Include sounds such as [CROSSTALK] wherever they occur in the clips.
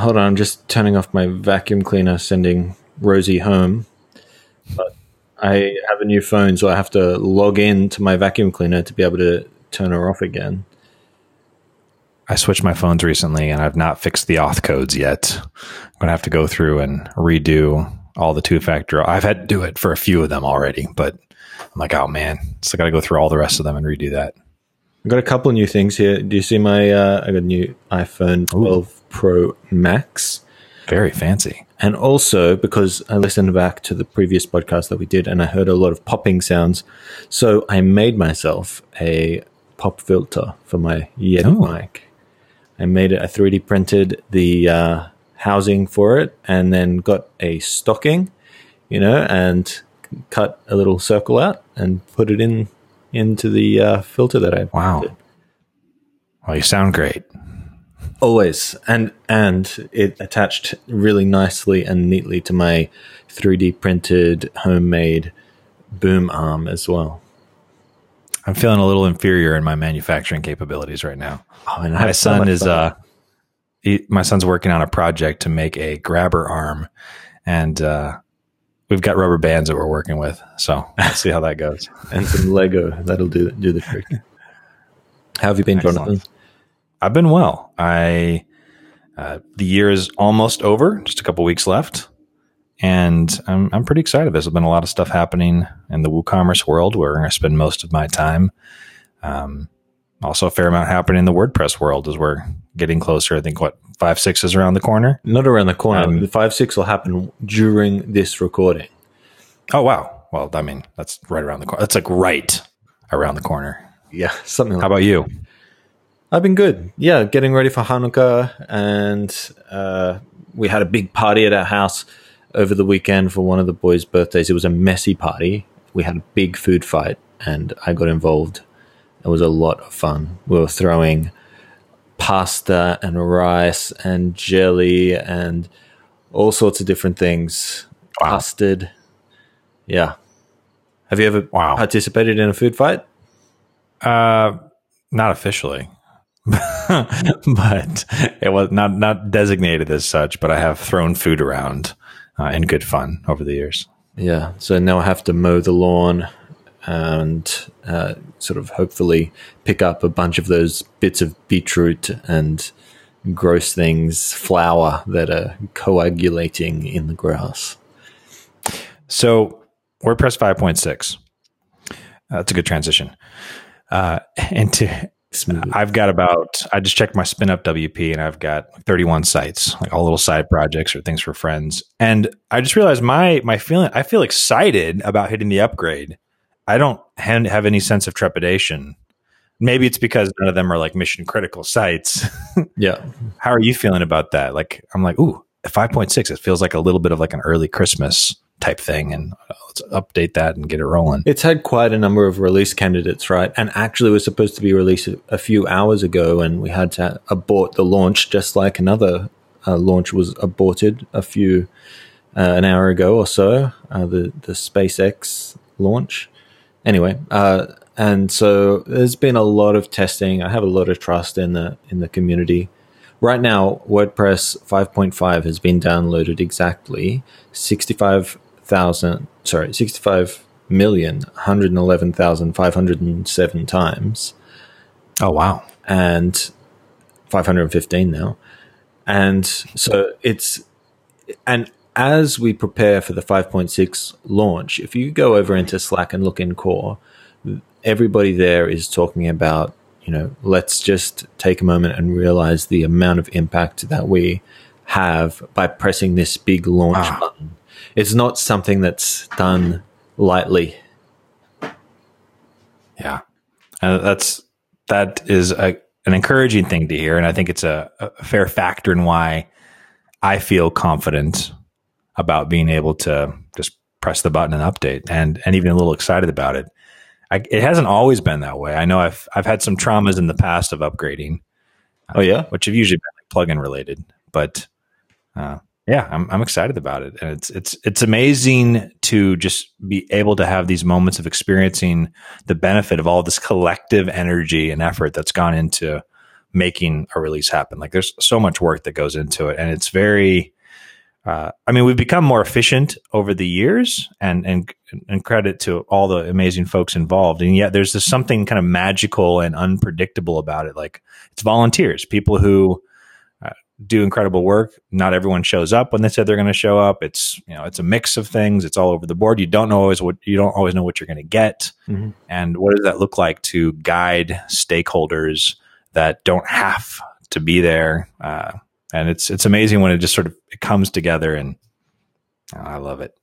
hold on, I'm just turning off my vacuum cleaner, sending Rosie home. But I have a new phone, so I have to log in to my vacuum cleaner to be able to turn her off again. I switched my phones recently and I've not fixed the auth codes yet. I'm going to have to go through and redo all the two factor. I've had to do it for a few of them already, but I'm like, oh man, so I got to go through all the rest of them and redo that. I've got a couple of new things here. Do you see my? Uh, I got a new iPhone 12 Ooh. Pro Max. Very fancy. And also because I listened back to the previous podcast that we did, and I heard a lot of popping sounds, so I made myself a pop filter for my Yeti oh. mic. I made it. I 3D printed the uh, housing for it, and then got a stocking, you know, and cut a little circle out and put it in into the uh, filter that I wow. Did. Well, you sound great. Always, and and it attached really nicely and neatly to my 3D printed homemade boom arm as well. I'm feeling a little inferior in my manufacturing capabilities right now. Oh, my son so is uh, he, my son's working on a project to make a grabber arm, and uh, we've got rubber bands that we're working with. So let's see how that goes. [LAUGHS] and some Lego that'll do do the trick. How have you been, Excellent. Jonathan? I've been well. I uh, the year is almost over, just a couple weeks left, and I'm I'm pretty excited. There's been a lot of stuff happening in the WooCommerce world where I spend most of my time. Um, also, a fair amount happening in the WordPress world as we're getting closer. I think what five six is around the corner. Not around the corner. Um, the five six will happen during this recording. Oh wow! Well, I mean that's right around the corner. That's like right around the corner. Yeah, [LAUGHS] something. like that. How about you? I've been good. Yeah, getting ready for Hanukkah, and uh, we had a big party at our house over the weekend for one of the boys' birthdays. It was a messy party. We had a big food fight, and I got involved. It was a lot of fun. We were throwing pasta and rice and jelly and all sorts of different things. Wow. Custard. Yeah. Have you ever wow. participated in a food fight? Uh, not officially. [LAUGHS] but it was not not designated as such. But I have thrown food around uh, in good fun over the years. Yeah. So now I have to mow the lawn and uh, sort of hopefully pick up a bunch of those bits of beetroot and gross things, flour that are coagulating in the grass. So WordPress 5.6. That's a good transition. Uh, [LAUGHS] into Smooth. I've got about, I just checked my SpinupWP and I've got 31 sites, like all little side projects or things for friends. And I just realized my, my feeling, I feel excited about hitting the upgrade. I don't have any sense of trepidation. Maybe it's because none of them are like mission critical sites. [LAUGHS] yeah. How are you feeling about that? Like, I'm like, ooh, 5.6, it feels like a little bit of like an early Christmas type thing and uh, let's update that and get it rolling. It's had quite a number of release candidates, right? And actually was supposed to be released a few hours ago and we had to abort the launch just like another uh, launch was aborted a few uh, an hour ago or so, uh, the the SpaceX launch. Anyway, uh, and so there's been a lot of testing. I have a lot of trust in the in the community Right now, WordPress 5.5 has been downloaded exactly 65,000, sorry, 65 million, 111,507 times. Oh, wow. And 515 now. And so it's, and as we prepare for the 5.6 launch, if you go over into Slack and look in core, everybody there is talking about you know, let's just take a moment and realize the amount of impact that we have by pressing this big launch ah. button. It's not something that's done lightly. Yeah. And that's that is a, an encouraging thing to hear and I think it's a, a fair factor in why I feel confident about being able to just press the button and update and and even a little excited about it. I, it hasn't always been that way. I know I've I've had some traumas in the past of upgrading. Oh yeah, which have usually been like plugin related, but uh, yeah, I'm I'm excited about it, and it's it's it's amazing to just be able to have these moments of experiencing the benefit of all this collective energy and effort that's gone into making a release happen. Like there's so much work that goes into it, and it's very. Uh, I mean, we've become more efficient over the years, and and and credit to all the amazing folks involved. And yet, there's this something kind of magical and unpredictable about it. Like it's volunteers, people who uh, do incredible work. Not everyone shows up when they said they're going to show up. It's you know, it's a mix of things. It's all over the board. You don't know always what you don't always know what you're going to get. Mm-hmm. And what does that look like to guide stakeholders that don't have to be there. Uh, and it's it's amazing when it just sort of it comes together, and oh, I love it.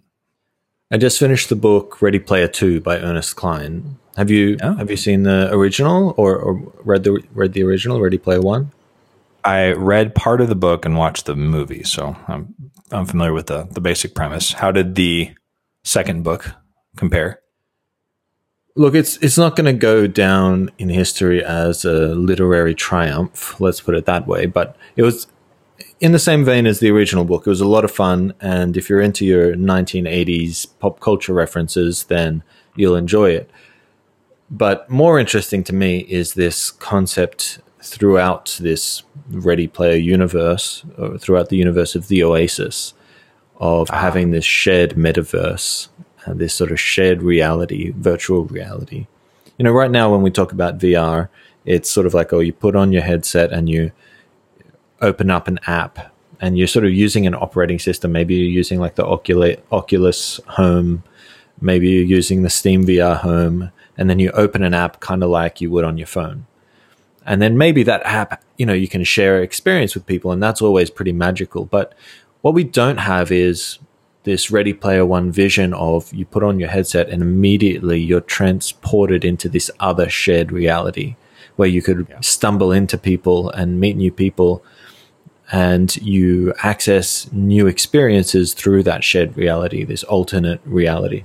I just finished the book Ready Player Two by Ernest Cline. Have you oh. have you seen the original or, or read the read the original Ready Player One? I read part of the book and watched the movie, so I'm I'm familiar with the the basic premise. How did the second book compare? Look, it's it's not going to go down in history as a literary triumph. Let's put it that way. But it was in the same vein as the original book. It was a lot of fun, and if you're into your 1980s pop culture references, then you'll enjoy it. But more interesting to me is this concept throughout this Ready Player universe, or throughout the universe of the Oasis, of ah. having this shared metaverse uh, this sort of shared reality, virtual reality. You know, right now when we talk about VR, it's sort of like, oh, you put on your headset and you open up an app and you're sort of using an operating system. Maybe you're using like the Oculus, Oculus Home, maybe you're using the Steam VR Home, and then you open an app kind of like you would on your phone. And then maybe that app, you know, you can share experience with people, and that's always pretty magical. But what we don't have is this Ready Player One vision of you put on your headset and immediately you're transported into this other shared reality where you could yeah. stumble into people and meet new people and you access new experiences through that shared reality, this alternate reality.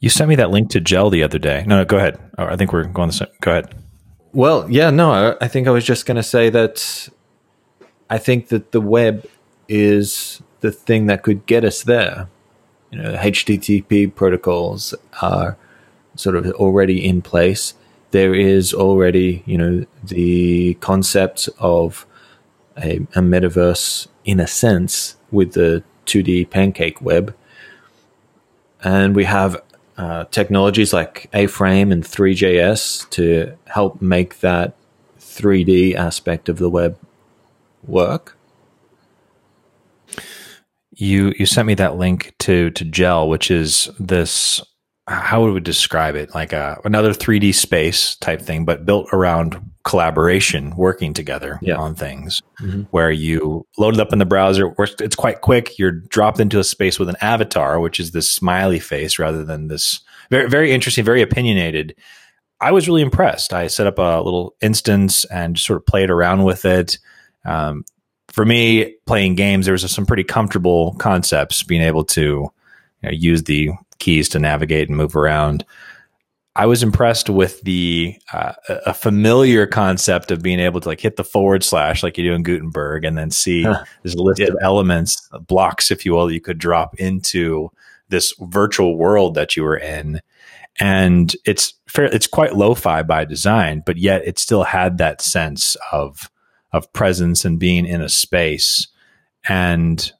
You sent me that link to Jel the other day. No, no go ahead. Oh, I think we're going the same. Go ahead. Well, yeah, no, I, I think I was just going to say that I think that the web is the thing that could get us there. You know, HTTP protocols are sort of already in place. There is already, you know, the concept of a, a metaverse in a sense with the 2D pancake web. And we have uh, technologies like A-Frame and three.js to help make that 3D aspect of the web work you you sent me that link to to Jel, which is this how would we describe it like a, another 3D space type thing, but built around collaboration, working together yeah. on things. Mm-hmm. Where you load it up in the browser, it's quite quick. You're dropped into a space with an avatar, which is this smiley face rather than this very very interesting, very opinionated. I was really impressed. I set up a little instance and just sort of played around with it. Um, for me, playing games, there was some pretty comfortable concepts being able to you know, use the keys to navigate and move around. I was impressed with the uh, a familiar concept of being able to like hit the forward slash like you do in Gutenberg and then see huh. this list yeah. of elements, blocks, if you will, that you could drop into this virtual world that you were in. And it's fair, it's quite lo-fi by design, but yet it still had that sense of of presence and being in a space. And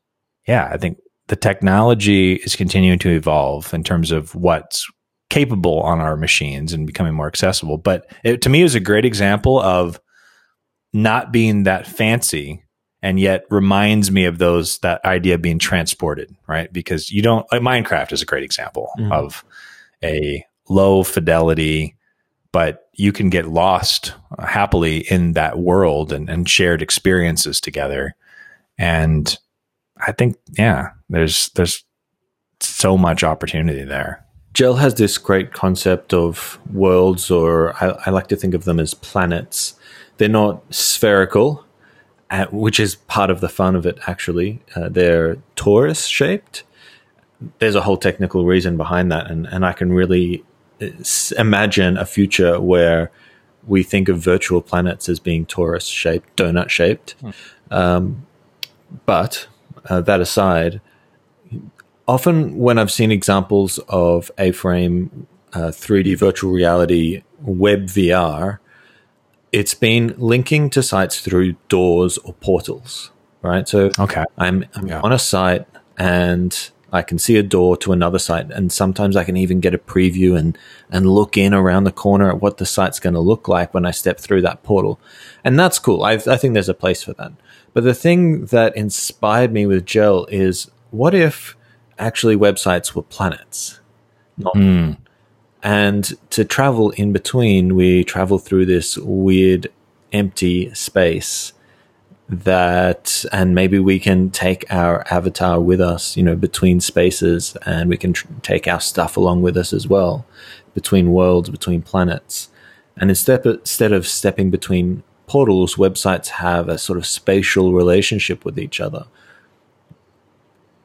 yeah, I think the technology is continuing to evolve in terms of what's capable on our machines and becoming more accessible. But it, to me, it was a great example of not being that fancy and yet reminds me of those that idea of being transported, right? Because you don't like Minecraft is a great example mm-hmm. of a low fidelity but you can get lost happily in that world and, and shared experiences together. And I think, yeah, there's there's so much opportunity there. Jel has this great concept of worlds, or I, I like to think of them as planets. They're not spherical, uh, which is part of the fun of it, actually. Uh, they're torus shaped. There's a whole technical reason behind that, and, and I can really imagine a future where we think of virtual planets as being torus shaped, donut shaped. Hmm. Um, but uh, that aside, often when I've seen examples of A frame uh, 3D virtual reality web VR, it's been linking to sites through doors or portals, right? So okay, I'm, I'm yeah. on a site and I can see a door to another site, and sometimes I can even get a preview and and look in around the corner at what the site's going to look like when I step through that portal, and that's cool. I, I think there's a place for that. But the thing that inspired me with Jel is what if actually websites were planets, not mm. and to travel in between, we travel through this weird empty space that and maybe we can take our avatar with us you know between spaces and we can tr- take our stuff along with us as well between worlds between planets and instead instead of stepping between portals websites have a sort of spatial relationship with each other.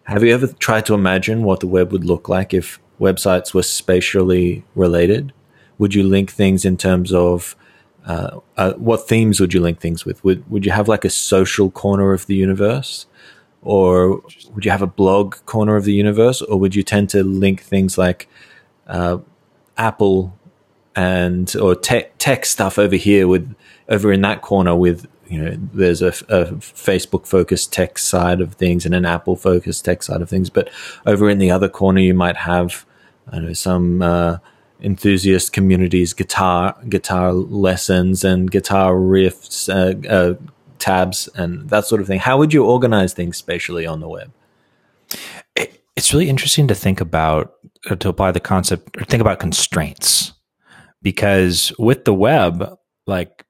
Have you ever tried to imagine what the web would look like if websites were spatially related? Would you link things in terms of uh, uh, what themes would you link things with? Would would you have like a social corner of the universe, or would you have a blog corner of the universe, or would you tend to link things like uh, Apple and or tech tech stuff over here with over in that corner with you know there's a, a Facebook focused tech side of things and an Apple focused tech side of things, but over in the other corner you might have I don't know some uh, enthusiast communities, guitar guitar lessons and guitar riffs, uh, uh, tabs, and that sort of thing. How would you organize things spatially on the web? it's really interesting to think about uh, to apply the concept or think about constraints because with the web, like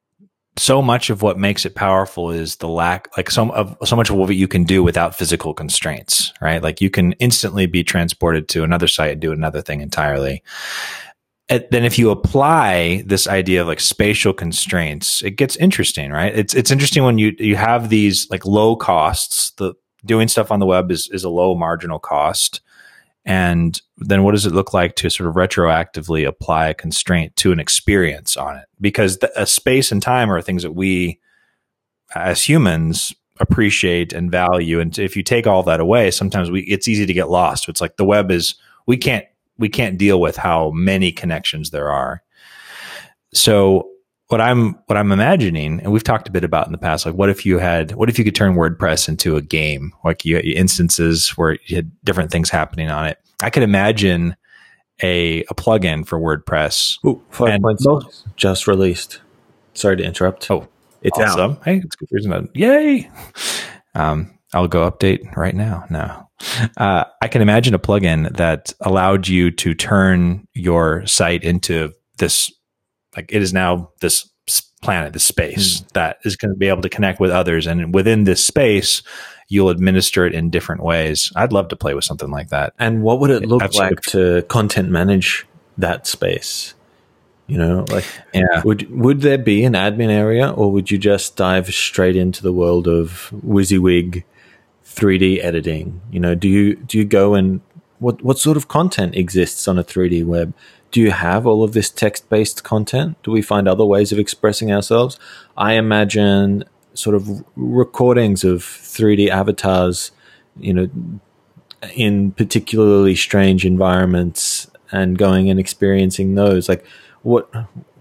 so much of what makes it powerful is the lack like some of so much of what you can do without physical constraints right like you can instantly be transported to another site and do another thing entirely then if you apply this idea of like spatial constraints, it gets interesting, right? It's it's interesting when you you have these like low costs. The doing stuff on the web is is a low marginal cost. And then what does it look like to sort of retroactively apply a constraint to an experience on it? Because the, a space and time are things that we as humans appreciate and value. And if you take all that away, sometimes we it's easy to get lost. It's like the web is we can't we can't deal with how many connections there are. So what I'm what I'm imagining, and we've talked a bit about in the past, like what if you had what if you could turn WordPress into a game, like you had instances where you had different things happening on it. I could imagine a a plugin for WordPress. Ooh, five points just released. Sorry to interrupt. Oh, it's awesome. out. Hey, it's good reason. Yay! Um, I'll go update right now. No, uh, I can imagine a plugin that allowed you to turn your site into this, like it is now this planet, this space mm. that is going to be able to connect with others. And within this space, you'll administer it in different ways. I'd love to play with something like that. And what would it look Absolutely. like to content manage that space? You know, like yeah. would would there be an admin area, or would you just dive straight into the world of WYSIWYG 3D editing? You know, do you do you go and what what sort of content exists on a 3D web? Do you have all of this text based content? Do we find other ways of expressing ourselves? I imagine sort of recordings of 3D avatars, you know, in particularly strange environments and going and experiencing those. Like, what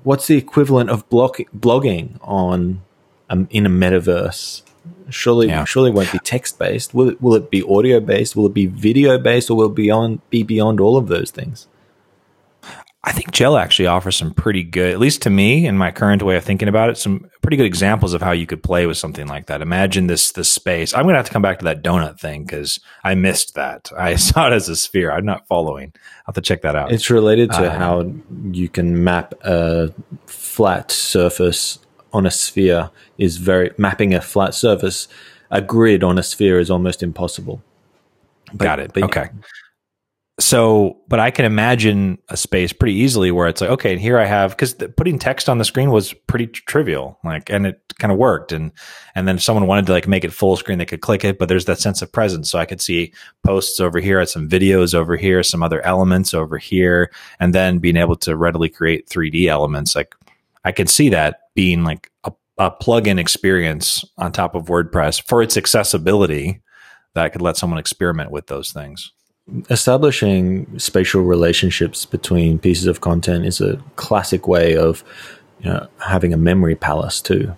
what's the equivalent of block, blogging on um, in a metaverse? Surely, yeah. surely won't be text based. Will it, will it be audio based? Will it be video based, or will it beyond be beyond all of those things? I think Jel actually offers some pretty good, at least to me, in my current way of thinking about it, some pretty good examples of how you could play with something like that. Imagine this this space. I'm going to have to come back to that donut thing because I missed that. [LAUGHS] I saw it as a sphere. I'm not following. I'll have to check that out. It's related to uh, how you can map a flat surface on a sphere is very mapping a flat surface, a grid on a sphere is almost impossible. But, Got it. But, okay. So, but I can imagine a space pretty easily where it's like, okay, and here I have because putting text on the screen was pretty trivial, like, and it kind of worked. And and then if someone wanted to like make it full screen, they could click it, but there's that sense of presence. So I could see posts over here, some videos over here, some other elements over here, and then being able to readily create 3D elements. Like I could see that being like a, a plug-in experience on top of WordPress for its accessibility that could let someone experiment with those things. Establishing spatial relationships between pieces of content is a classic way of you know, having a memory palace too.